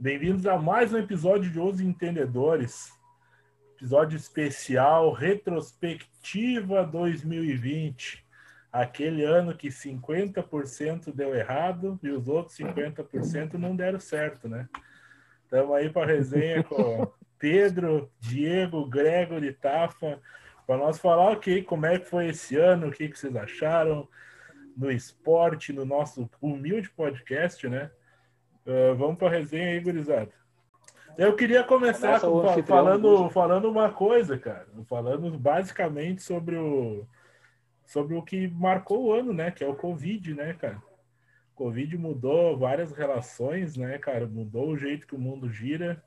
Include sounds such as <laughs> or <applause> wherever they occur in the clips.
Bem-vindos a mais um episódio de Os Entendedores. Episódio especial, retrospectiva 2020. Aquele ano que 50% deu errado e os outros 50% não deram certo, né? Estamos aí para resenha com <laughs> Pedro, Diego, Gregory, Tafa, para nós falar ok, como é que foi esse ano, o que, que vocês acharam no esporte, no nosso humilde podcast, né? Uh, vamos para a resenha aí, gurizada. Eu queria começar com, falando, falando uma coisa, cara. Falando basicamente sobre o, sobre o que marcou o ano, né? Que é o Covid, né, cara? Covid mudou várias relações, né, cara? Mudou o jeito que o mundo gira.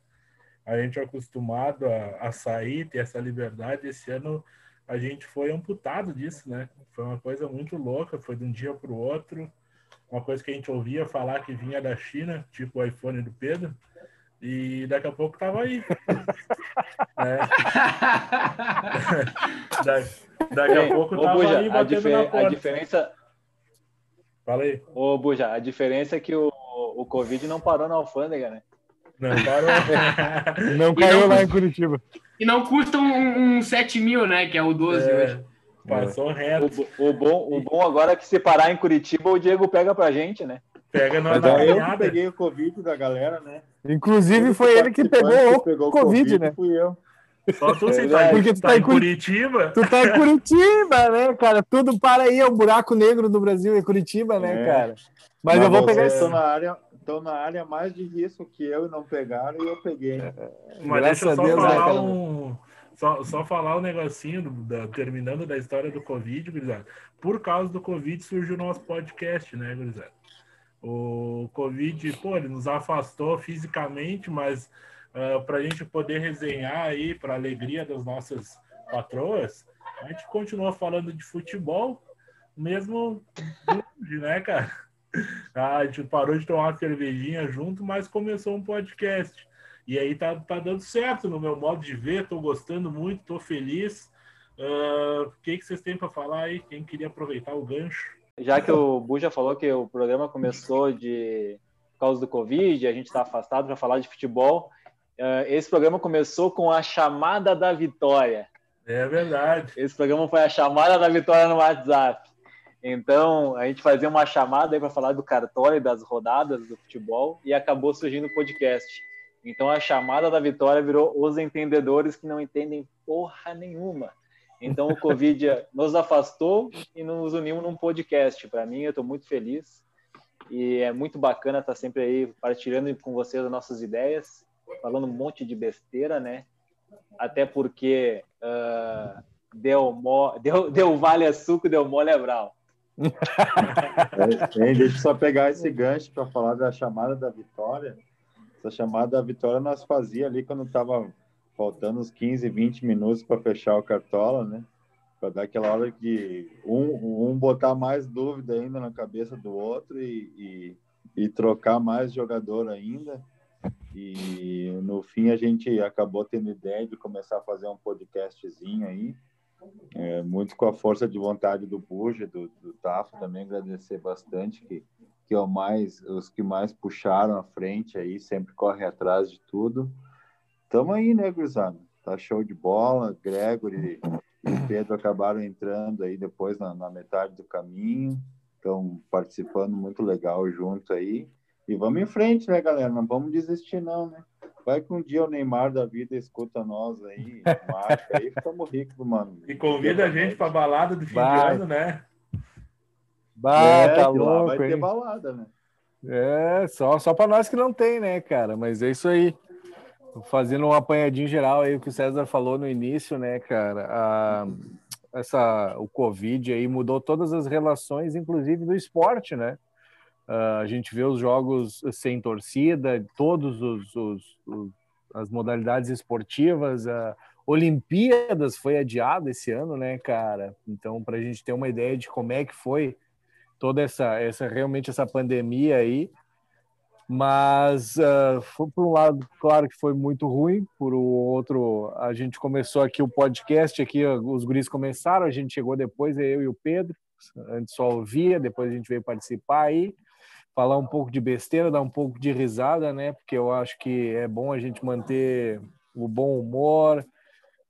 A gente é acostumado a, a sair, ter essa liberdade. Esse ano a gente foi amputado disso, né? Foi uma coisa muito louca, foi de um dia para o outro. Uma coisa que a gente ouvia falar que vinha da China, tipo o iPhone do Pedro, e daqui a pouco tava aí. <laughs> é. <laughs> Daqui a pouco ô, tava Buja, aí batendo a na porta. A diferença... Falei. Ô, Buja, a diferença é que o, o Covid não parou na alfândega, né? Não parou. <laughs> não caiu não, lá em Curitiba. E não custa um, um 7 mil, né? Que é o 12 é, hoje. Passou reto. O, o, bom, o bom agora é que se parar em Curitiba, o Diego pega pra gente, né? Pega na, na eu que peguei o Covid da galera, né? Inclusive foi ele que pegou o pegou COVID, COVID, né? Fui eu. Só tu é, tá, porque tu tá, tá em Curitiba. Tu tá em <laughs> Curitiba, né, cara? Tudo para aí, é o buraco negro do Brasil, é Curitiba, né, é. cara? Mas, Mas eu vou pegar esse. na área, estão na área mais de risco que eu e não pegaram e eu peguei. É, Mas deixa eu só Deus, falar né, um. Só, só falar um negocinho, do, da, terminando da história do Covid, gurizada. Por causa do Covid surgiu o nosso podcast, né, gurizada? O Covid, pô, ele nos afastou fisicamente, mas uh, ah, para a gente poder resenhar aí, para alegria das nossas patroas, a gente continua falando de futebol, mesmo, né, cara? Ah, a gente parou de tomar uma cervejinha junto, mas começou um podcast. E aí tá, tá dando certo no meu modo de ver, tô gostando muito, tô feliz. Uh, o que, que vocês têm para falar aí? Quem queria aproveitar o gancho? Já que o Bu já falou que o programa começou de por causa do Covid, a gente está afastado para falar de futebol. Uh, esse programa começou com a chamada da vitória. É verdade. Esse programa foi a chamada da vitória no WhatsApp. Então, a gente fazia uma chamada para falar do cartório das rodadas do futebol e acabou surgindo o podcast. Então, a chamada da vitória virou os entendedores que não entendem porra nenhuma. Então, o Covid <laughs> nos afastou e nos unimos num podcast. Para mim, eu estou muito feliz e é muito bacana estar sempre aí partilhando com vocês as nossas ideias falando um monte de besteira, né? Até porque uh, deu, mo... <laughs> deu, deu vale a suco, deu mole a brau. <laughs> É, deixa eu só pegar esse gancho para falar da chamada da vitória. Essa chamada da vitória nós fazia ali quando estava faltando uns 15, 20 minutos para fechar o cartola, né? Para dar aquela hora de um, um botar mais dúvida ainda na cabeça do outro e, e, e trocar mais jogador ainda. E no fim a gente acabou tendo ideia de começar a fazer um podcastzinho aí, é, muito com a força de vontade do Buja, do, do Tafo também agradecer bastante que que é o mais os que mais puxaram a frente aí, sempre corre atrás de tudo. Tamo aí, né, Gurizada? Tá show de bola. Gregory e Pedro acabaram entrando aí depois na, na metade do caminho. Estão participando muito legal junto aí. E vamos em frente, né, galera? Não vamos desistir, não, né? Vai que um dia o Neymar da vida escuta nós aí, marca aí, ficamos ricos, mano. E convida a gente pra balada do fim vai. de ano, né? Bah, é, tá louco, vai hein? ter balada, né? É, só, só para nós que não tem, né, cara? Mas é isso aí. Fazendo um apanhadinho geral aí, o que o César falou no início, né, cara? A, essa, o Covid aí mudou todas as relações, inclusive do esporte, né? Uh, a gente vê os jogos sem torcida, todos os, os, os as modalidades esportivas, a Olimpíadas foi adiada esse ano, né, cara? Então, para a gente ter uma ideia de como é que foi toda essa, essa realmente essa pandemia aí, Mas uh, foi, por um lado, claro que foi muito ruim, por outro, a gente começou aqui o podcast, aqui os guris começaram, a gente chegou depois, eu e o Pedro, antes só ouvia, depois a gente veio participar aí, falar um pouco de besteira, dar um pouco de risada, né? Porque eu acho que é bom a gente manter o bom humor,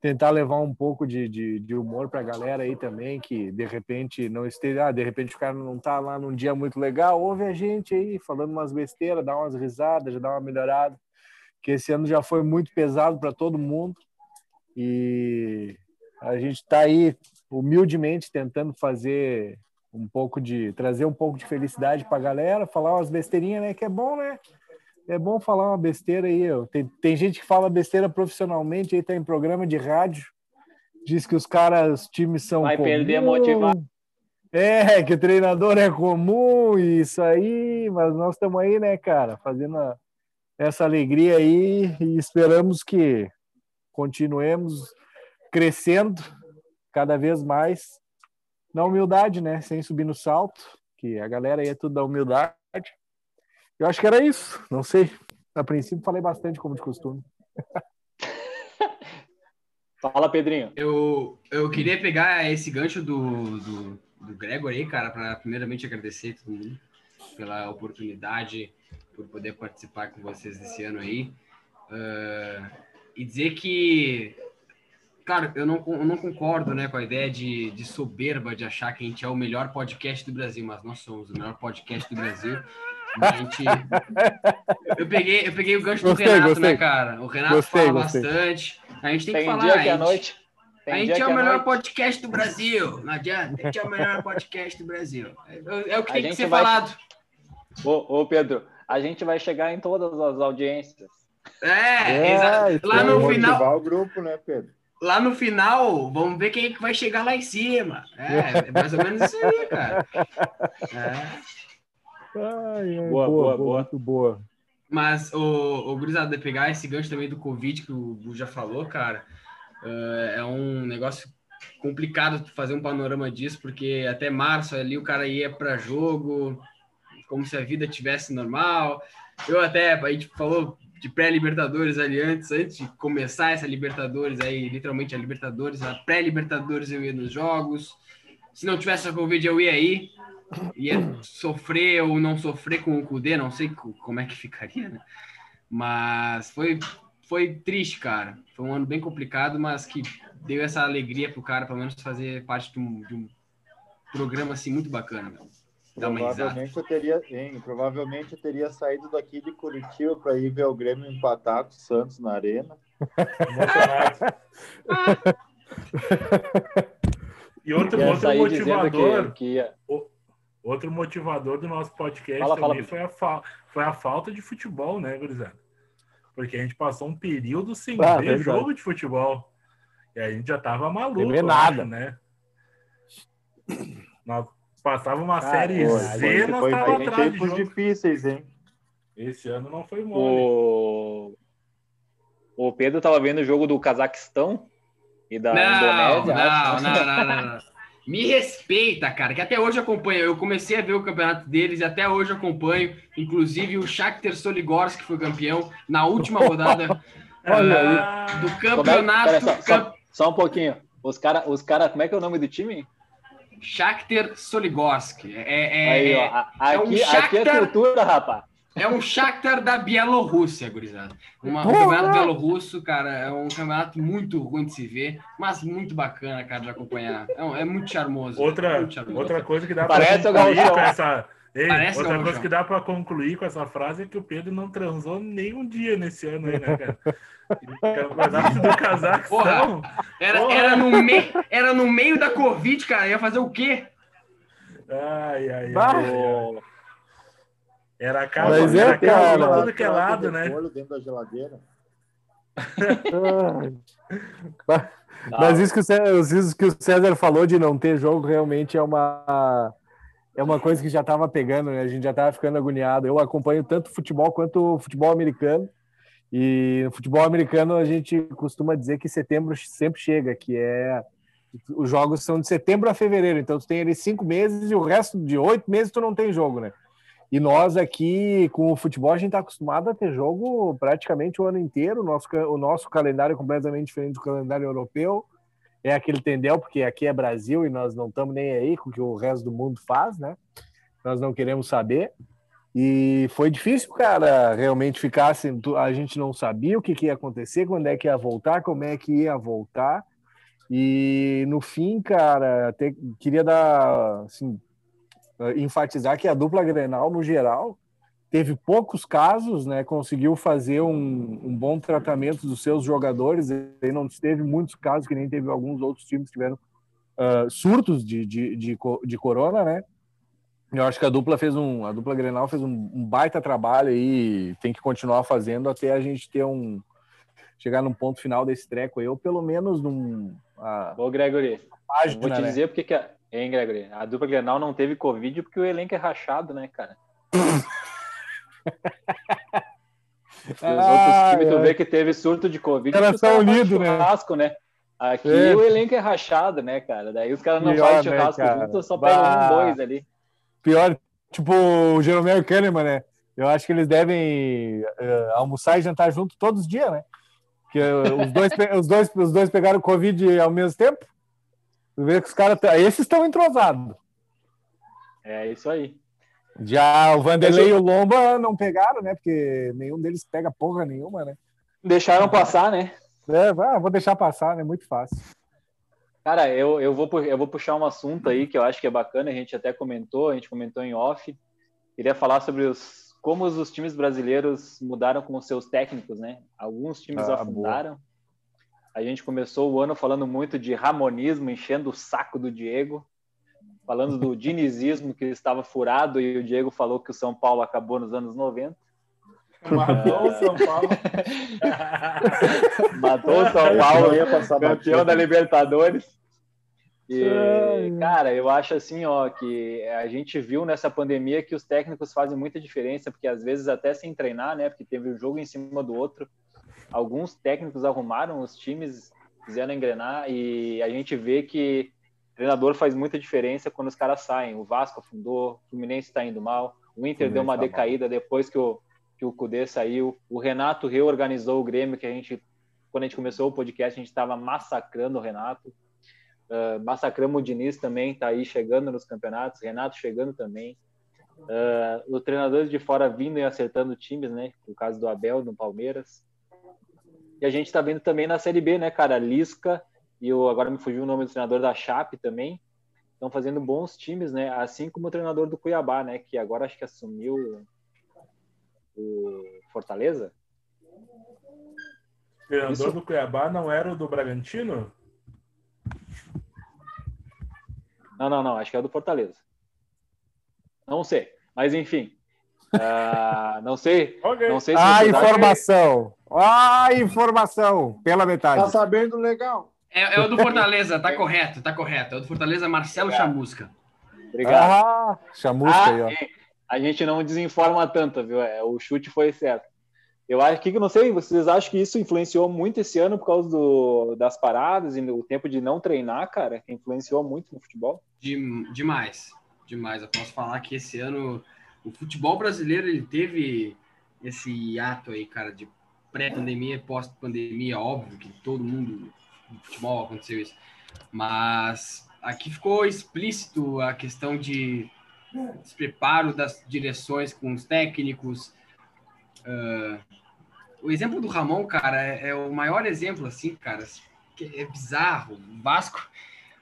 tentar levar um pouco de, de, de humor para a galera aí também, que de repente não esteja, ah, de repente o cara não tá lá num dia muito legal, ouve a gente aí falando umas besteiras, dá umas risadas, já dá uma melhorada, que esse ano já foi muito pesado para todo mundo e a gente está aí humildemente tentando fazer um pouco de trazer um pouco de felicidade para a galera, falar umas besteirinhas, né, que é bom, né? é bom falar uma besteira aí. Tem, tem gente que fala besteira profissionalmente, aí tá em programa de rádio, diz que os caras, os times são. Vai comum. perder motivado. É, que o treinador é comum, isso aí, mas nós estamos aí, né, cara, fazendo a, essa alegria aí e esperamos que continuemos crescendo cada vez mais na humildade, né, sem subir no salto, que a galera aí é tudo da humildade. Eu acho que era isso. Não sei. A princípio falei bastante, como de costume. <laughs> Fala, Pedrinho. Eu, eu queria pegar esse gancho do, do, do Gregor aí, cara, para primeiramente agradecer todo mundo pela oportunidade, por poder participar com vocês desse ano aí. Uh, e dizer que, claro, eu não, eu não concordo né, com a ideia de, de soberba de achar que a gente é o melhor podcast do Brasil, mas nós somos o melhor podcast do Brasil. A gente... eu, peguei, eu peguei o gancho gostei, do Renato, né, gostei. né, cara? O Renato gostei, fala bastante. A gente tem, tem que falar. Dia que é a noite. Tem a gente é o melhor noite. podcast do Brasil. Não adianta. A gente é o melhor podcast do Brasil. É, é o que tem que ser vai... falado. Ô, ô, Pedro, a gente vai chegar em todas as audiências. É, é exato. Lá no final. o grupo, né, Pedro? Lá no final, vamos ver quem é que vai chegar lá em cima. É, é mais ou menos isso aí, cara. É. Ai, ai, boa, boa, boa, boa, muito boa. Mas, o, o Gurizada, de pegar esse gancho também do Covid que o Gu já falou, cara, uh, é um negócio complicado fazer um panorama disso, porque até março ali o cara ia para jogo, como se a vida tivesse normal. Eu até, a gente falou de pré-Libertadores ali antes, antes de começar essa Libertadores aí, literalmente a Libertadores, a pré-Libertadores eu ia nos jogos. Se não tivesse a Covid, eu ia aí ia sofrer ou não sofrer com o Kudê, não sei como é que ficaria, né? Mas foi, foi triste, cara. Foi um ano bem complicado, mas que deu essa alegria pro cara, pelo menos, fazer parte de um, de um programa assim muito bacana, meu. Provavelmente eu teria, hein, provavelmente eu teria saído daqui de Curitiba para ir ver o Grêmio empatar com o Santos na arena. <laughs> e outro, outro motivador, que, que ia... Outro motivador do nosso podcast fala, também fala, foi, a fa... foi a falta de futebol, né, gurizada? Porque a gente passou um período sem ah, ver verdade. jogo de futebol. E a gente já tava maluco, nada. Acho, né? <clears throat> Nós passava uma série pô, Z, nós foi tava atrás tempos de difíceis, hein? Esse ano não foi mole. O, o Pedro tava vendo o jogo do Cazaquistão e da não, Indonésia. Não, não, não, não, não. Me respeita, cara, que até hoje acompanho. Eu comecei a ver o campeonato deles e até hoje acompanho. Inclusive o Shakhtar Soligorsk que foi campeão na última <laughs> rodada uh, do campeonato. É, só, só, só, um pouquinho. Os caras, os cara, como é que é o nome do time? Shakhtar Soligorsk. É, é, Aí, ó, aqui, é um Shakhtar... aqui é cultura, rapaz. É um Shakhtar da Bielorrússia, gurizada. Uma, um campeonato bielorrusso, cara, é um campeonato muito ruim de se ver, mas muito bacana, cara, de acompanhar. É, é muito charmoso. Outra, muito charmoso. outra coisa que dá para concluir com essa... Ei, Parece outra coisa que dá para concluir com essa frase é que o Pedro não transou nenhum dia nesse ano aí, né, cara? Campeonato do Cazaquistão. Era, era, no meio, era no meio da Covid, cara. Ia fazer o quê? Ai, ai, ai. Era a casa, Mas era é, cara, tudo que é lado, né? Dentro da geladeira. <laughs> Mas isso que, o César, isso que o César falou de não ter jogo realmente é uma é uma coisa que já estava pegando, né? A gente já estava ficando agoniado. Eu acompanho tanto futebol quanto futebol americano. E no futebol americano a gente costuma dizer que setembro sempre chega, que é os jogos são de setembro a fevereiro. Então tu tem ali cinco meses e o resto de oito meses tu não tem jogo, né? E nós aqui, com o futebol, a gente está acostumado a ter jogo praticamente o ano inteiro. O nosso, o nosso calendário é completamente diferente do calendário europeu. É aquele tendel, porque aqui é Brasil e nós não estamos nem aí com o que o resto do mundo faz, né? Nós não queremos saber. E foi difícil, cara, realmente ficar assim. A gente não sabia o que, que ia acontecer, quando é que ia voltar, como é que ia voltar. E no fim, cara, até queria dar, assim, enfatizar que a dupla Grenal, no geral, teve poucos casos, né? Conseguiu fazer um, um bom tratamento dos seus jogadores. E não teve muitos casos, que nem teve alguns outros times que tiveram uh, surtos de, de, de, de, corona, né? Eu acho que a dupla fez um, a dupla Grenal fez um, um baita trabalho e tem que continuar fazendo até a gente ter um chegar num ponto final desse treco ou pelo menos num. Uh, Ô, Gregory, página, vou te né? dizer porque que a, Hein, Gregory? A dupla Grenal não teve Covid porque o elenco é rachado, né, cara? <laughs> os ah, outros times, tu vê que teve surto de Covid. Era só unido, né? Churrasco, né? Aqui é. o elenco é rachado, né, cara? Daí os caras não fazem né, churrasco né, junto, só pegam um, dois ali. Pior, tipo o Jeromel Kahneman, né? Eu acho que eles devem uh, almoçar e jantar junto todos os dias, né? Porque os dois, os, dois, os dois pegaram Covid ao mesmo tempo. Tu vê que os caras. Esses estão entrosados. É isso aí. Já o Vanderlei e o Lomba não pegaram, né? Porque nenhum deles pega porra nenhuma, né? Deixaram passar, né? É, vou deixar passar, né? Muito fácil. Cara, eu, eu, vou, eu vou puxar um assunto aí que eu acho que é bacana, a gente até comentou, a gente comentou em off. Queria falar sobre os, como os times brasileiros mudaram com os seus técnicos, né? Alguns times ah, afundaram, boa. A gente começou o ano falando muito de ramonismo, enchendo o saco do Diego, falando do dinizismo que estava furado e o Diego falou que o São Paulo acabou nos anos 90. Matou o São Paulo. <laughs> Matou o São Paulo, campeão da Libertadores. E, cara, eu acho assim, ó, que a gente viu nessa pandemia que os técnicos fazem muita diferença, porque às vezes até sem treinar, né, porque teve um jogo em cima do outro, alguns técnicos arrumaram os times, fizeram engrenar e a gente vê que treinador faz muita diferença quando os caras saem. O Vasco afundou, o Fluminense está indo mal, o Inter deu uma tá decaída mal. depois que o, que o Cudê saiu, o Renato reorganizou o Grêmio, que a gente, quando a gente começou o podcast, a gente estava massacrando o Renato. Uh, massacramos o Diniz também, está aí chegando nos campeonatos, Renato chegando também. Uh, os treinadores de fora vindo e acertando times, né? O caso do Abel no Palmeiras. E a gente está vendo também na Série B, né, cara? Lisca e o, agora me fugiu o nome do treinador da Chape também. Estão fazendo bons times, né? Assim como o treinador do Cuiabá, né? Que agora acho que assumiu o Fortaleza. O treinador Isso... do Cuiabá não era o do Bragantino? Não, não, não. Acho que é o do Fortaleza. Não sei. Mas enfim. Uh, <laughs> não sei. Okay. Não sei se ah, informação. Ah, informação. Pela metade. Tá sabendo legal. É, é o do Fortaleza, tá correto, tá correto. É o do Fortaleza, Marcelo Obrigado. Chamusca. Obrigado. Ah, Chamusca ah, aí, ó. A gente não desinforma tanto, viu? É, o chute foi certo. Eu acho que, não sei, vocês acham que isso influenciou muito esse ano por causa do, das paradas e o tempo de não treinar, cara? Influenciou muito no futebol? De, demais, demais. Eu posso falar que esse ano o futebol brasileiro ele teve esse ato aí, cara, de pré-pandemia, pós-pandemia, óbvio que todo mundo no futebol aconteceu isso, mas aqui ficou explícito a questão de despreparo das direções com os técnicos. Uh, o exemplo do Ramon, cara, é, é, o maior exemplo, assim, cara, é bizarro. O Vasco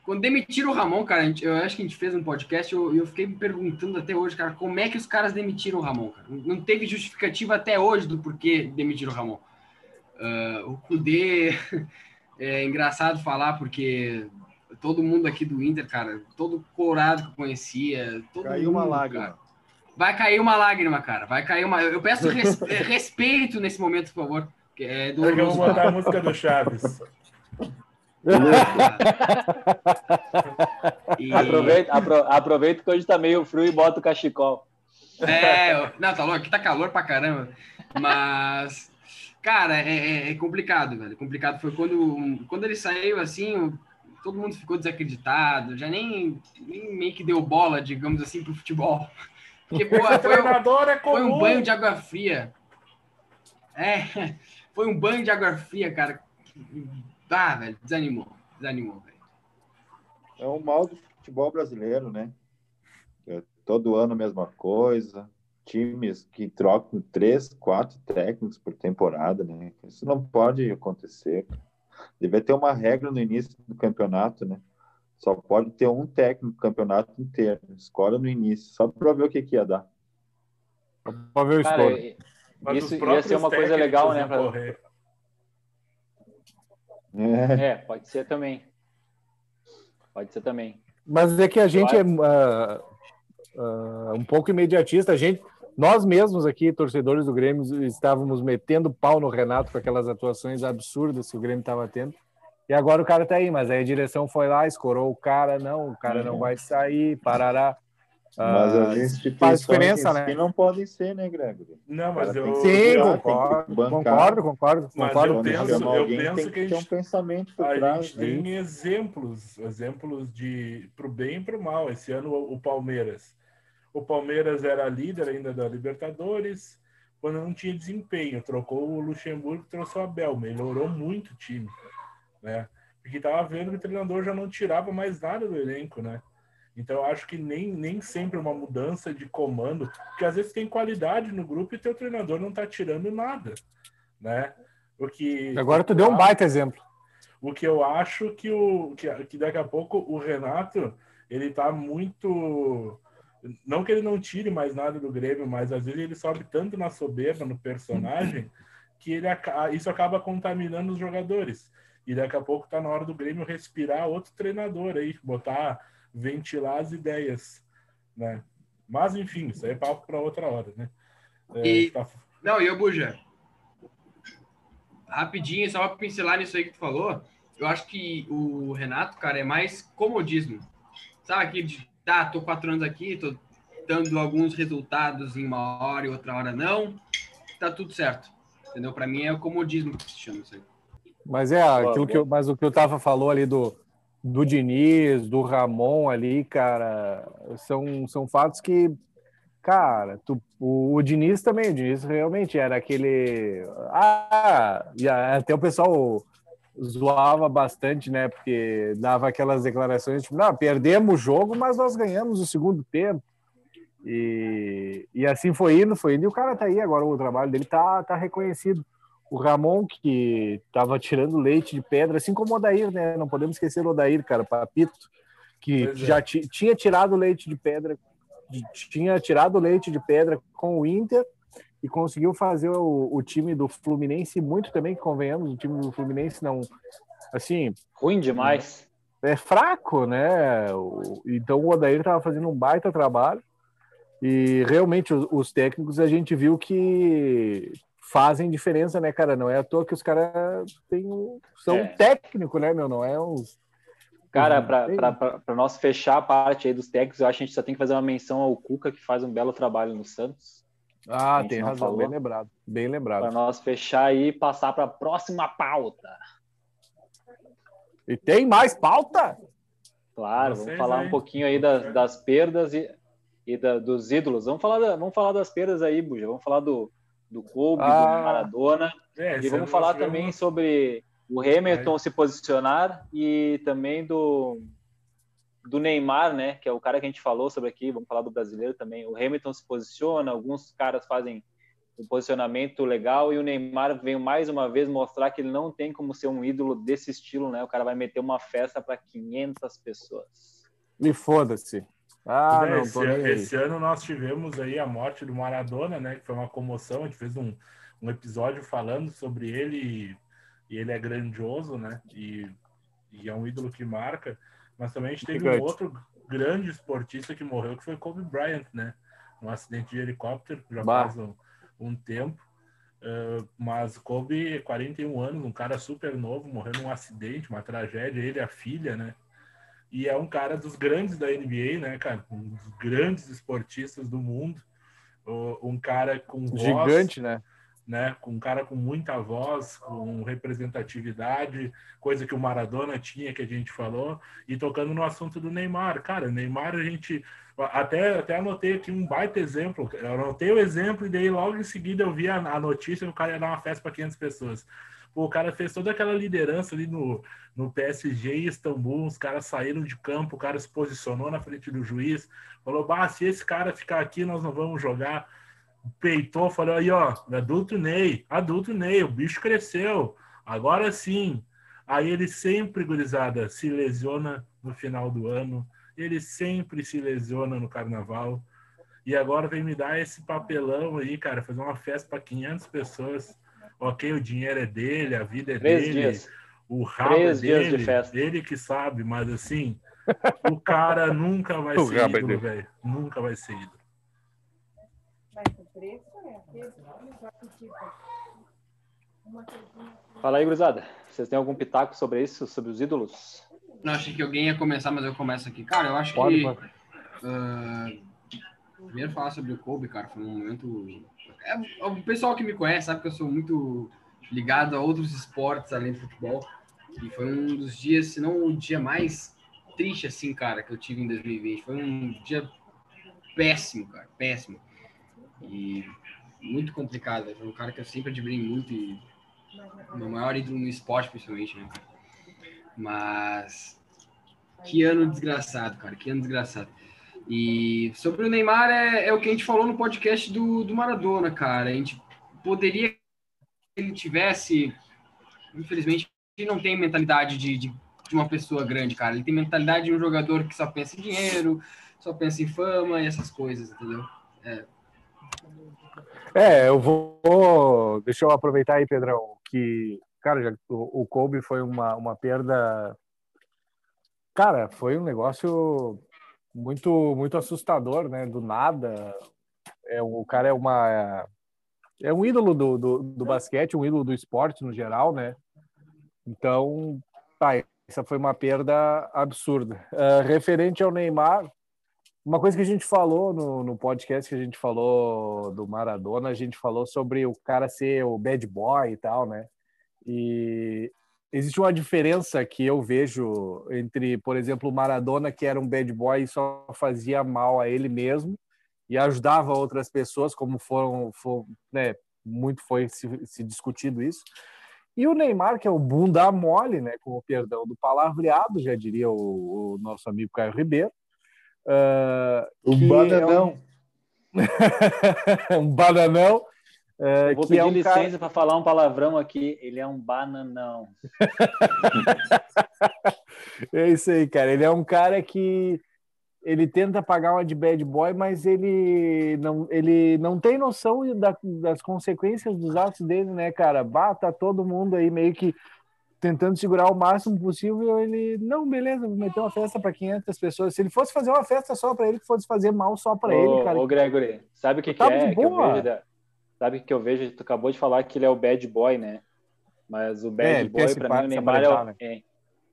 quando demitiram o Ramon, cara, eu acho que a gente fez um podcast e eu, eu, fiquei me perguntando até hoje, cara, como é que os caras demitiram o Ramon, cara? Não teve justificativa até hoje do porquê demitiram o Ramon. Uh, o Kudê <laughs> é engraçado falar porque todo mundo aqui do Inter, cara, todo colorado que eu conhecia, todo Caiu mundo, uma lágrima. Cara, vai cair uma lágrima, cara. Vai cair uma. Eu peço res... <laughs> respeito nesse momento, por favor. É do... Eu vou botar a música do Chaves <laughs> e... aproveita, apro, aproveita que hoje tá meio frio e bota o cachecol. É, não, tá louco, aqui tá calor pra caramba. Mas, cara, é, é, é, complicado, velho. Complicado foi quando, quando ele saiu assim, todo mundo ficou desacreditado, já nem, nem meio que deu bola, digamos assim, pro futebol. Que boa, Esse foi, um- é foi um banho de água fria. É, <laughs> foi um banho de água fria, cara. Ah, velho, desanimou. Desanimou, velho. É o mal do futebol brasileiro, né? É todo ano a mesma coisa. Times que trocam três, quatro técnicos por temporada, né? Isso não pode acontecer. Deve ter uma regra no início do campeonato, né? Só pode ter um técnico no campeonato inteiro. Escolha no início, só para ver o que, que ia dar. Pra ver o Cara, e- isso ia ser uma coisa legal, né? pra-. É, É, pode ser também. Pode ser também. Mas é que a gente é acho- ah, ah, um pouco imediatista. A gente, nós mesmos aqui, torcedores do Grêmio, estávamos metendo pau no Renato com aquelas atuações absurdas que o Grêmio estava tendo. E agora o cara tá aí, mas aí a direção foi lá, escorou o cara, não, o cara não vai sair, parará. mas Ah, as instituições faz diferença, né? não podem ser, né, Gregory? Não, mas eu. tem Sim, tem concordo, concordo, concordo, Mas concordo. eu penso- chama eu alguém, penso tem que que a ter um gente- pensamento por A trás. gente né? tem exemplos, exemplos de pro bem e pro mal. Esse ano o o Palmeiras. O Palmeiras era líder ainda da Libertadores, quando não tinha desempenho, trocou o Luxemburgo, trouxe o Abel, melhorou muito o time, né? Porque tava vendo que o treinador já não tirava mais nada do elenco, né? Então eu acho que nem, nem sempre uma mudança de comando, porque às vezes tem qualidade no grupo e teu treinador não tá tirando nada, né? O que Agora tu deu um baita exemplo. o que eu acho que, o, que, que daqui a pouco o Renato, ele tá muito. Não que ele não tire mais nada do Grêmio, mas às vezes ele sobe tanto na soberba, no personagem, que ele, aca- isso acaba contaminando os jogadores. E daqui a pouco tá na hora do Grêmio respirar outro treinador aí, botar, ventilar as ideias, né? Mas enfim, isso aí é papo para outra hora, né? É, E- tá- Não, e eu, Buja, rapidinho, só pra pincelar nisso aí que tu falou, eu acho que o Renato, cara, é mais comodismo. Sabe aquele de, tá, tô quatro anos aqui, tô dando alguns resultados em uma hora e outra hora não, tá tudo certo. Entendeu? Pra mim é o comodismo que se chama isso aí. Mas é aquilo que eu, mas o que o Tava falou ali do, do Diniz, do Ramon ali, cara, são, são fatos que, cara, tu, o, o Diniz também, o Diniz realmente era aquele. Ah, e a- até o pessoal zoava bastante, né? Porque dava aquelas declarações tipo, não, perdemos o jogo, mas nós ganhamos o segundo tempo. E, e assim foi indo, foi indo, e o cara tá aí agora, o trabalho dele tá, tá reconhecido o Ramon, que estava tirando leite de pedra, assim como o Odair, né? Não podemos esquecer o Odair, cara, papito, que Pois é. já ti- tinha tirado leite de pedra, tinha tirado leite de pedra com o Inter e conseguiu fazer o, o time do Fluminense muito também, que convenhamos, o time do Fluminense não, assim, Ruim demais. é fraco, né? O- Então o Odair estava fazendo um baita trabalho e realmente os, os técnicos a gente viu que fazem diferença, né, cara? Não é à toa que os caras têm um- são É. técnico, né, meu? Não é uns. Cara, para nós fechar a parte aí dos técnicos, eu acho que a gente só tem que fazer uma menção ao Cuca, que faz um belo trabalho no Santos. Ah, tem razão, falou. bem lembrado, bem Para lembrado. nós fechar aí e passar para a próxima pauta. E tem mais pauta? Claro, Vocês vamos falar aí. um pouquinho aí das, das perdas e, e da- dos ídolos. Vamos falar, da- vamos falar das perdas aí, Buja. Vamos falar do, do Kobe, Ah. do Maradona. É, E vamos falar também sobre o Hamilton se posicionar e também do, do Neymar, né? Que é o cara que a gente falou sobre aqui. Vamos falar do brasileiro também. O Hamilton se posiciona, alguns caras fazem um posicionamento legal e o Neymar veio mais uma vez mostrar que ele não tem como ser um ídolo desse estilo, né? O cara vai meter uma festa para 500 pessoas. E foda-se. Ah, É, não, esse, esse ano nós tivemos aí a morte do Maradona, né? Que foi uma comoção. A gente fez um, um episódio falando sobre ele e, e ele é grandioso, né? E, e é um ídolo que marca. Mas também a gente teve um Gigante. outro grande esportista que morreu, que foi Kobe Bryant, né? Um acidente de helicóptero, já Bah. faz um, um tempo. Uh, mas Kobe, 41 anos, um cara super novo, morreu num acidente, uma tragédia, ele e a filha, né? E é um cara dos grandes da NBA, né, cara? Um dos grandes esportistas do mundo. O- Um cara com voz, Gigante, né? Né? Com um cara com muita voz, com representatividade, coisa que o Maradona tinha, que a gente falou, e tocando no assunto do Neymar. Cara, Neymar, a gente até, até anotei aqui um baita exemplo. Eu anotei o exemplo e daí logo em seguida eu vi a, a notícia que o cara ia dar uma festa para 500 pessoas. Pô, o cara fez toda aquela liderança ali no, no PSG e Istambul, os caras saíram de campo, o cara se posicionou na frente do juiz, falou, bah, se esse cara ficar aqui, nós não vamos jogar. Peitou, falou aí, ó, adulto Ney, adulto Ney, o bicho cresceu, agora sim. Aí ele sempre, gurizada, se lesiona no final do ano, ele sempre se lesiona no carnaval. E agora vem me dar esse papelão aí, cara, fazer uma festa para 500 pessoas ok, o dinheiro é dele, a vida é Três dele, dias. o rabo Três é dele, de ele que sabe, mas assim, <laughs> o cara nunca vai ser é ídolo, velho. Nunca vai ser ídolo. Fala aí, gurizada. Vocês têm algum pitaco sobre isso, sobre os ídolos? Não, achei que alguém ia começar, mas eu começo aqui. Cara, eu acho pode, que. Pode. Uh, primeiro falar sobre o Kobe, cara, foi um momento é, o pessoal que me conhece sabe que eu sou muito ligado a outros esportes além do futebol. E foi um dos dias, se não o dia mais triste, assim, cara, que eu tive em 2020. Foi um dia péssimo, cara, péssimo. E muito complicado. Foi um cara que eu sempre admirei muito e meu maior ídolo no esporte, principalmente, né? Mas que ano desgraçado, cara, que ano desgraçado. E sobre o Neymar, é, é o que a gente falou no podcast do, do Maradona, cara. A gente poderia, ele tivesse, infelizmente, ele não tem mentalidade de, de, de, uma pessoa grande, cara. Ele tem mentalidade de um jogador que só pensa em dinheiro, só pensa em fama e essas coisas, entendeu? É. É, eu vou. Deixa eu aproveitar aí, Pedrão, que, cara, o, o Kobe foi uma, uma perda. Cara, foi um negócio muito muito assustador, né? Do nada, é o cara é uma é um ídolo do, do, do basquete, um ídolo do esporte no geral, né? Então, tá, essa foi uma perda absurda. Uh, referente ao Neymar, uma coisa que a gente falou no, no podcast que a gente falou do Maradona, a gente falou sobre o cara ser o bad boy e tal, né? E existe uma diferença que eu vejo entre, por exemplo, o Maradona, que era um bad boy e só fazia mal a ele mesmo e ajudava outras pessoas, como foram, foram né, muito foi se, se, discutido isso. E o Neymar, que é o bunda mole, né, com o perdão do palavreado, já diria o, o nosso amigo Caio Ribeiro. Uh, <laughs> um bananão. É um... um bananão é, vou pedir é um licença cara... para falar um palavrão aqui. Ele é um bananão. <laughs> é isso aí, cara. Ele é um cara que ele tenta pagar uma de bad boy, mas ele não, ele não tem noção da, das consequências dos atos dele, né, cara? Bata todo mundo aí meio que tentando segurar o máximo possível. Ele, não, beleza, vou meter uma festa para 500 pessoas. Se ele fosse fazer uma festa só para ele, que fosse fazer mal só para ele, cara. Ô, Gregory, sabe o que, que é? Que eu vejo da Sabe que eu vejo, tu acabou de falar que ele é o bad boy, né? Mas o bad é, boy, para mim, o Neymar é, o... Né? é,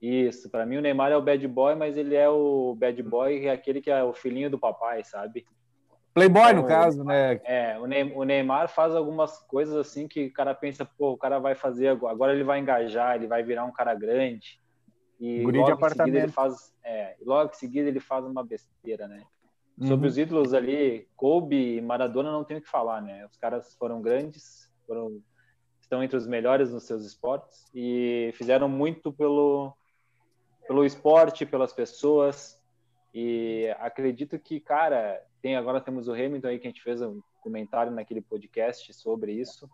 Isso, para mim o Neymar é o bad boy, mas ele é o bad boy, é aquele que é o filhinho do papai, sabe? Playboy, então, no caso, né? É, o Neymar faz algumas coisas assim que o cara pensa, pô, o cara vai fazer agora, ele vai engajar, ele vai virar um cara grande. E Guri logo em seguida ele faz, é, logo em seguida ele faz uma besteira, né? Sobre uhum. os ídolos ali, Kobe e Maradona não tem o que falar, né? Os caras foram grandes, foram estão entre os melhores nos seus esportes e fizeram muito pelo pelo esporte, pelas pessoas. E acredito que, cara, tem agora temos o Hamilton aí que a gente fez um comentário naquele podcast sobre isso.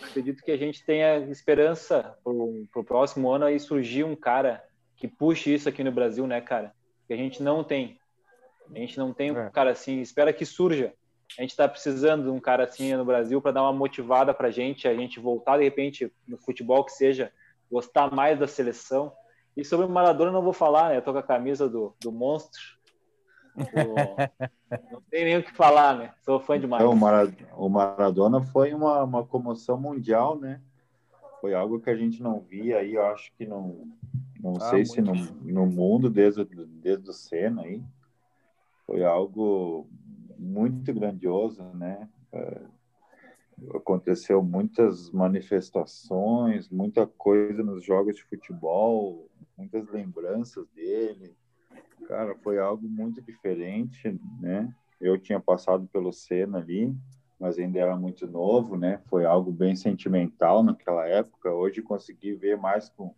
Acredito que a gente tenha esperança para o próximo ano aí surgir um cara que puxe isso aqui no Brasil, né, cara? Que a gente não tem. A gente não tem um é. cara assim, espera que surja. A gente está precisando de um cara assim no Brasil para dar uma motivada para a gente, a gente voltar de repente no futebol que seja, gostar mais da seleção. E sobre o Maradona não vou falar, né? Eu tô com a camisa do, do monstro. Não tem nem o que falar, né? Sou fã demais. Então, o, Maradona, o Maradona foi uma, uma comoção mundial, né? Foi algo que a gente não via aí, eu acho que não, não ah, sei se no, no mundo desde, desde o Senna aí foi algo muito grandioso, né? É, aconteceu muitas manifestações, muita coisa nos jogos de futebol, muitas lembranças dele. Cara, foi algo muito diferente, né? Eu tinha passado pelo Senna ali, mas ainda era muito novo, né? Foi algo bem sentimental naquela época. Hoje consegui ver mais com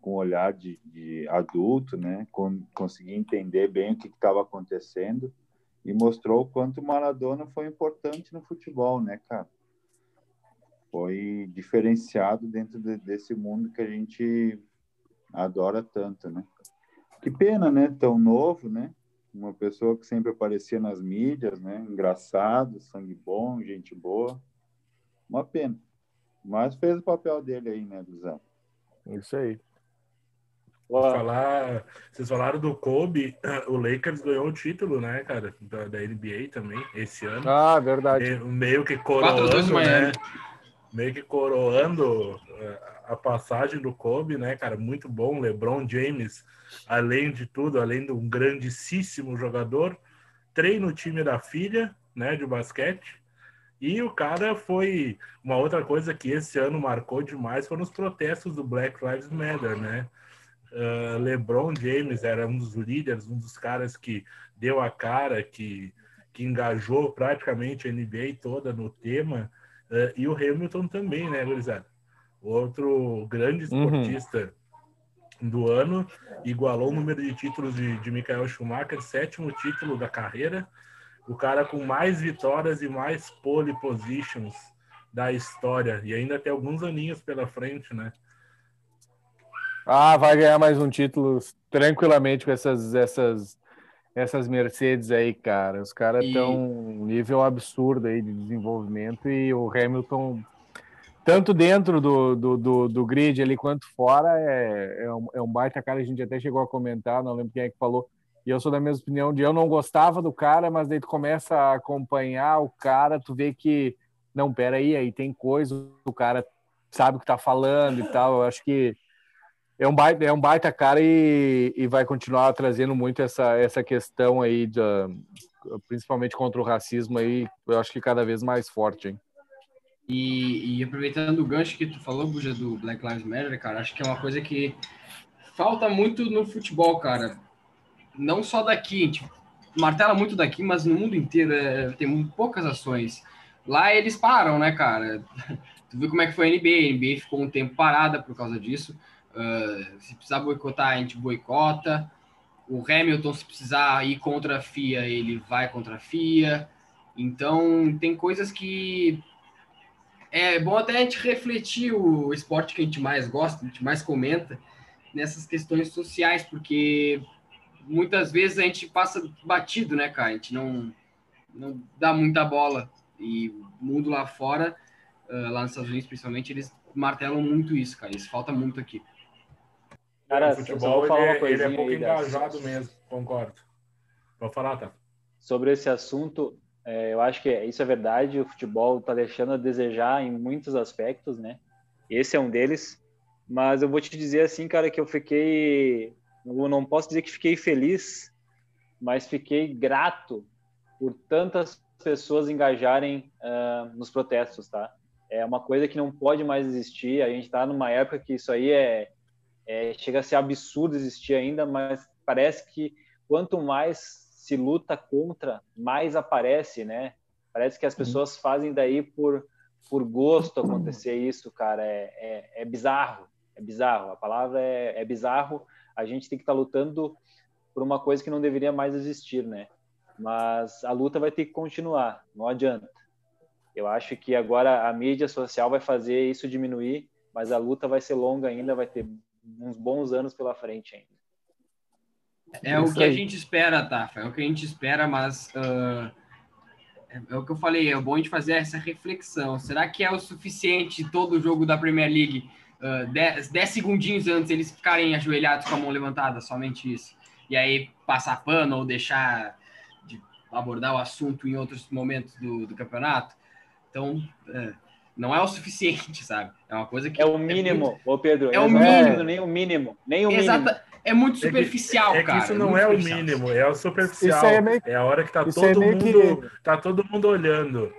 com olhar de, de adulto, né? Com, consegui entender bem o que estava acontecendo e mostrou o quanto o Maradona foi importante no futebol, né, cara? Foi diferenciado dentro de, desse mundo que a gente adora tanto, né? Que pena, né? Tão novo, né? Uma pessoa que sempre aparecia nas mídias, né? Engraçado, sangue bom, gente boa. Uma pena. Mas fez o papel dele aí, né, Luzão? Isso aí. Falar, vocês falaram do Kobe, o Lakers ganhou o título, né, cara, da, da NBA também, esse ano. Ah, verdade. Meio, que coroando, né? Meio que coroando eh, a passagem do Kobe, né, cara? Muito bom. LeBron James, além de tudo, além de um grandíssimo jogador, treina o time da filha, né, de basquete. E o cara foi. Uma outra coisa que esse ano marcou demais foram os protestos do Black Lives Matter, né? Uh, LeBron James era um dos líderes, um dos caras que deu a cara, que, que engajou praticamente a NBA toda no tema. Uh, e o Hamilton também, né, Gurizada? Outro grande uhum. esportista uhum. do ano, igualou o número de títulos de, de Michael Schumacher, sétimo título da carreira. O cara com mais vitórias e mais pole positions da história. E ainda tem alguns aninhos pela frente, né? Ah, vai ganhar mais um título tranquilamente com essas, essas, essas Mercedes aí, cara. Os caras estão e... um nível absurdo aí de desenvolvimento e o Hamilton, tanto dentro do, do, do, do grid ali quanto fora, é, é, um, é um baita cara. A gente até chegou a comentar, não lembro quem é que falou. E eu sou da mesma opinião de eu não gostava do cara, mas daí tu começa a acompanhar o cara, tu vê que, não, pera aí, tem coisa, o cara sabe o que tá falando e tal. Eu acho que é um baita, é um baita cara e, e vai continuar trazendo muito essa, essa questão aí, de, principalmente contra o racismo aí, eu acho que cada vez mais forte, hein? E, e aproveitando o gancho que tu falou, Buja, do Black Lives Matter, cara, acho que é uma coisa que falta muito no futebol, cara. Não só daqui, gente martela muito daqui, mas no mundo inteiro é, tem poucas ações. Lá eles param, né, cara? <laughs> Tu viu como é que foi a NBA? A NBA ficou um tempo parada por causa disso. Uh, se precisar boicotar, a gente boicota. O Hamilton, se precisar ir contra a FIA, ele vai contra a FIA. Então, tem coisas que é bom até a gente refletir o esporte que a gente mais gosta, a gente mais comenta, nessas questões sociais, porque muitas vezes a gente passa batido, né, cara? A gente não, não dá muita bola. E o mundo lá fora, uh, lá nos Estados Unidos principalmente, eles martelam muito isso, cara. Isso falta muito aqui. Cara, o futebol ele, é, ele é pouco engajado mesmo, concordo. Vou falar, tá? Sobre esse assunto, é, eu acho que isso é verdade. O futebol está deixando a desejar em muitos aspectos, né? Esse é um deles. Mas eu vou te dizer assim, cara, que eu fiquei. Eu não posso dizer que fiquei feliz, mas fiquei grato por tantas pessoas engajarem uh, nos protestos, tá? É uma coisa que não pode mais existir. A gente está numa época que isso aí é é, chega a ser absurdo existir ainda, mas parece que quanto mais se luta contra, mais aparece, né? Parece que as uhum. pessoas fazem daí por, por gosto acontecer isso, cara. É, é, é bizarro, é bizarro. A palavra é, é bizarro. A gente tem que estar tá lutando por uma coisa que não deveria mais existir, né? Mas a luta vai ter que continuar, não adianta. Eu acho que agora a mídia social vai fazer isso diminuir, mas a luta vai ser longa ainda, vai ter uns bons anos pela frente ainda. É o que a gente espera, Tafa, é o que a gente espera, mas uh, é, é, o que eu falei, é bom a gente fazer essa reflexão. Será que é o suficiente todo o jogo da Premier League, 10 uh, segundinhos antes eles ficarem ajoelhados com a mão levantada, somente isso? E aí passar pano ou deixar de abordar o assunto em outros momentos do, do campeonato? Então, uh, não é o suficiente, <laughs> sabe? É uma coisa que. É o mínimo, é muito... ô Pedro. É o mínimo. nem o mínimo. Nem o Exata... mínimo. É muito superficial, é que, cara. É que isso não é, é o mínimo, é o superficial. É, meio... é, a hora que tá todo é mundo. Que... Tá todo mundo olhando.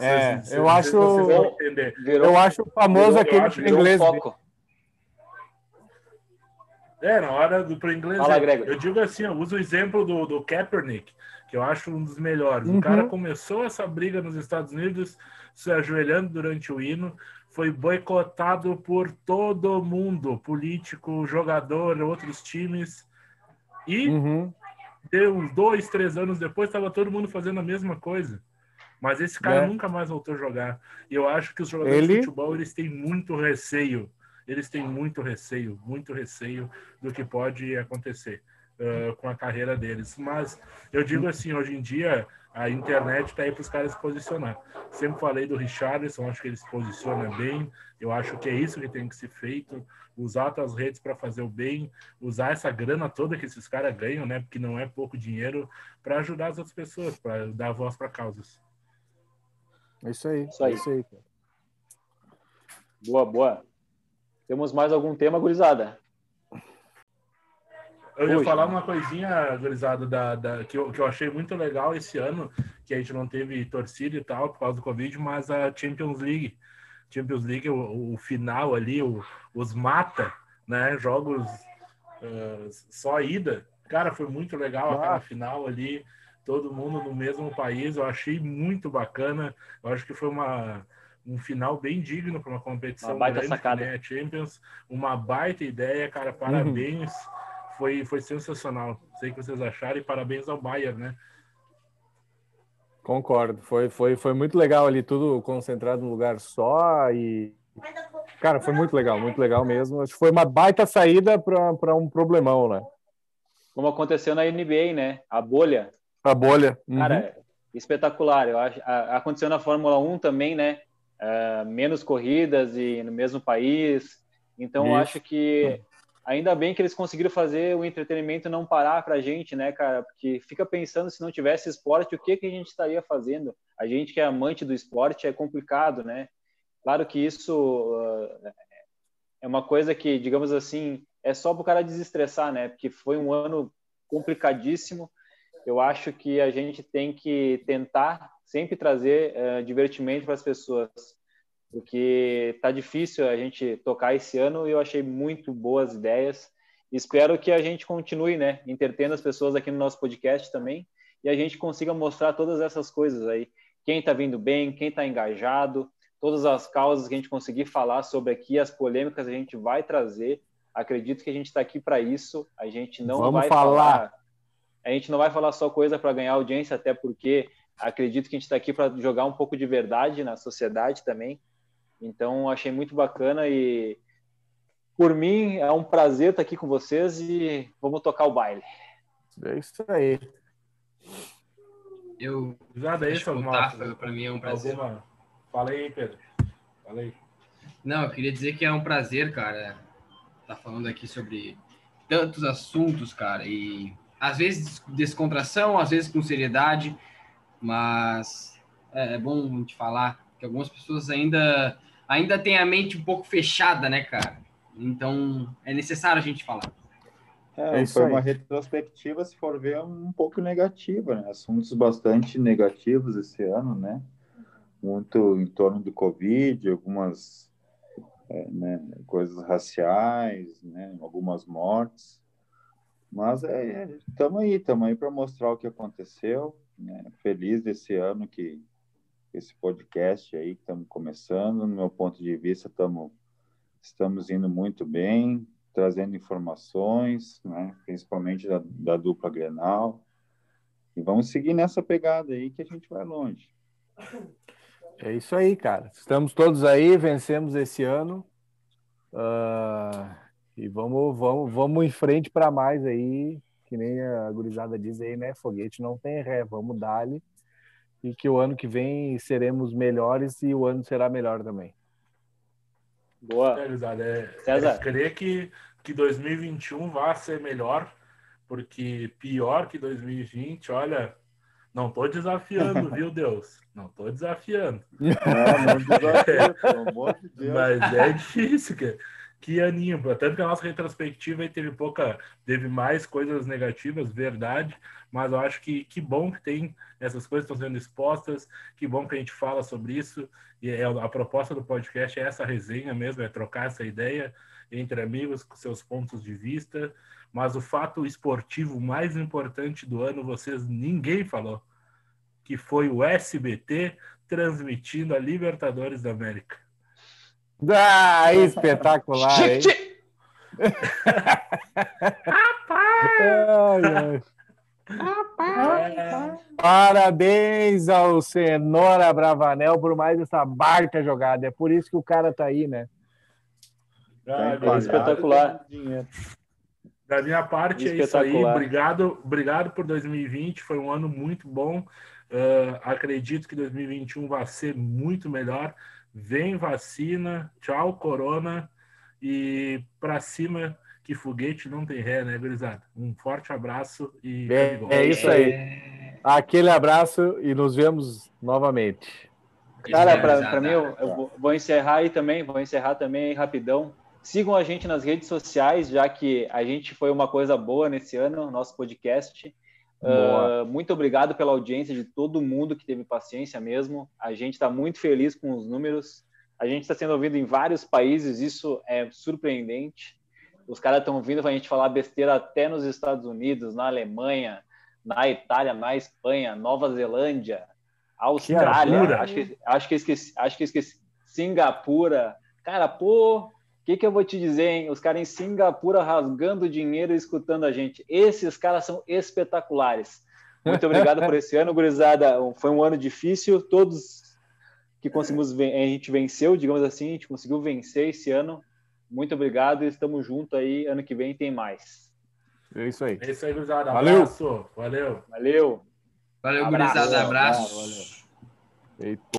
É, Vocês- eu vocês- acho- vocês. Virou, Eu acho famoso eu aquele acho- pro virou inglês. foco. É, na hora do pro inglês. Fala, é, eu digo assim, eu uso o exemplo do, do Kaepernick, que eu acho um dos melhores. Uhum. O cara começou essa briga nos Estados Unidos, se ajoelhando durante o hino, foi boicotado por todo mundo, político, jogador, outros times. E Uhum. deu uns dois, três anos depois, estava todo mundo fazendo a mesma coisa. Mas esse cara É. nunca mais voltou a jogar. E eu acho que os jogadores Ele- de futebol eles têm muito receio. Eles têm muito receio, muito receio do que pode acontecer uh, com a carreira deles. Mas eu digo assim, hoje em dia a internet está aí para os caras se posicionar. Sempre falei do Richarlison, acho que ele se posiciona bem. Eu acho que é isso que tem que ser feito. Usar as redes para fazer o bem, usar essa grana toda que esses caras ganham, né? Porque não é pouco dinheiro, para ajudar as outras pessoas, para dar voz para causas. É isso aí. Isso aí. É isso aí. cara. Boa, boa. Temos mais algum tema, gurizada? Eu ia falar uma coisinha, gurizada, da, da, que, eu, que eu achei muito legal esse ano, que a gente não teve torcida e tal por causa do Covid, mas a Champions League. Champions League, o, o final ali, o- os mata, né? Jogos ah, só ida. Cara, foi muito legal aquela Ah. final ali, todo mundo no mesmo país. Eu achei muito bacana. Eu acho que foi uma, um final bem digno para uma competição Uma baita grande, sacada. né? Champions, uma baita ideia, cara. Parabéns. Foi, foi sensacional. Sei o que vocês acharam e parabéns ao Bayern, né? Concordo. Foi, foi, foi muito legal ali, tudo concentrado num lugar só e. Cara, foi muito legal, muito legal mesmo. Acho que foi uma baita saída para um problemão, né? Como aconteceu na NBA, né? A bolha. A bolha. Uhum. Cara, espetacular. Eu acho, a- aconteceu na Fórmula 1 também, né? Ah, menos corridas e no mesmo país. Então, acho que ainda bem que eles conseguiram fazer o entretenimento não parar pra gente, né, cara? Porque fica pensando se não tivesse esporte, o que, que a gente estaria fazendo? A gente que é amante do esporte é complicado, né? Claro que isso ah, é uma coisa que, digamos assim, é só para o cara desestressar, né? Porque foi um ano complicadíssimo. Eu acho que a gente tem que tentar sempre trazer eh, divertimento para as pessoas, porque tá difícil a gente tocar esse ano e eu achei muito boas ideias. Espero que a gente continue, né, entretendo as pessoas aqui no nosso podcast também e a gente consiga mostrar todas essas coisas aí. Quem está vindo bem, quem está engajado, todas as causas que a gente conseguir falar sobre aqui, as polêmicas a gente vai trazer. Acredito que a gente está aqui para isso. A gente não Vamos vai falar. falar. A gente não vai falar só coisa para ganhar audiência, até porque acredito que a gente está aqui para jogar um pouco de verdade na sociedade também. Então, achei muito bacana e, por mim, é um prazer estar aqui com vocês e vamos tocar o baile. É isso aí. Eu Gurizada, Deixa esse é eu o contar, nosso. pra mim é um prazer. Alguma... Fala aí, Pedro. Fala aí. Não, eu queria dizer que é um prazer, cara, estar falando aqui sobre tantos assuntos, cara, e às vezes descontração, às vezes com seriedade, mas é, é bom a gente falar que algumas pessoas ainda ainda têm a mente um pouco fechada, né, cara? Então é necessário a gente falar. É, É foi aí. uma retrospectiva, se for ver, um pouco negativa, né? Assuntos bastante negativos esse ano, né? Muito em torno do Covid, algumas é, né, coisas raciais, né? Algumas mortes. Mas é, estamos aí, estamos aí para mostrar o que aconteceu. Né? Feliz desse ano que esse podcast aí que estamos começando. No meu ponto de vista, estamos estamos indo muito bem, trazendo informações, né? principalmente da, da dupla Grenal. E vamos seguir nessa pegada aí que a gente vai longe. É isso aí, cara. Estamos todos aí, vencemos esse ano. Ah, e vamos, vamos, vamos em frente para mais aí, que nem a gurizada diz aí, né? Foguete não tem ré, vamos dar-lhe. E que o ano que vem seremos melhores e o ano será melhor também. Boa. É, é, César. é crer que, que 2021 vai ser melhor, porque pior que 2020, olha, não tô desafiando, <laughs> viu, Deus? Não tô desafiando. Não, não desafio, pelo amor de <laughs> Deus. Mas é difícil, cara. Que aninho, tanto que a nossa retrospectiva teve pouca, teve mais coisas negativas, verdade, mas eu acho que que bom que tem essas coisas estão sendo expostas, que bom que a gente fala sobre isso, e é, a proposta do podcast é essa resenha mesmo, é trocar essa ideia entre amigos com seus pontos de vista, mas o fato esportivo mais importante do ano, vocês ninguém falou, que foi o SBT transmitindo a Libertadores da América. Ah, espetacular, hein? <laughs> ai, ai. Parabéns ao Senhora Bravanel por mais essa barca jogada. É por isso que o cara tá aí, né? Ah, é espetacular. Da minha parte é isso aí. Obrigado, obrigado por 2020. Foi um ano muito bom. Uh, acredito que 2021 vai ser muito melhor. Vem vacina, tchau, corona. E para cima, que foguete não tem ré, né, gurizada? Um forte abraço e. É, é isso aí. Aquele abraço e nos vemos novamente. Cara, para mim, eu, eu, vou encerrar aí também, vou encerrar também aí rapidão. Sigam a gente nas redes sociais, já que a gente foi uma coisa boa nesse ano, nosso podcast. Uh, muito obrigado pela audiência de todo mundo que teve paciência mesmo. A gente está muito feliz com os números. A gente está sendo ouvido em vários países, isso é surpreendente. Os caras estão vindo para a gente falar besteira até nos Estados Unidos, na Alemanha, na Itália, na Espanha, Nova Zelândia, Austrália, acho que, acho que esqueci, acho que esqueci, Singapura. Cara, pô, que, que eu vou te dizer, hein? Os caras em Singapura rasgando dinheiro e escutando a gente. Esses caras são espetaculares. Muito obrigado por esse ano, gurizada. Foi um ano difícil. Todos que conseguimos, a gente venceu, digamos assim, a gente conseguiu vencer esse ano. Muito obrigado e estamos juntos aí. Ano que vem tem mais. É isso aí. É isso aí, gurizada. Valeu. Abraço. Valeu. Valeu. Valeu, gurizada. Abraço. Valeu. Eita.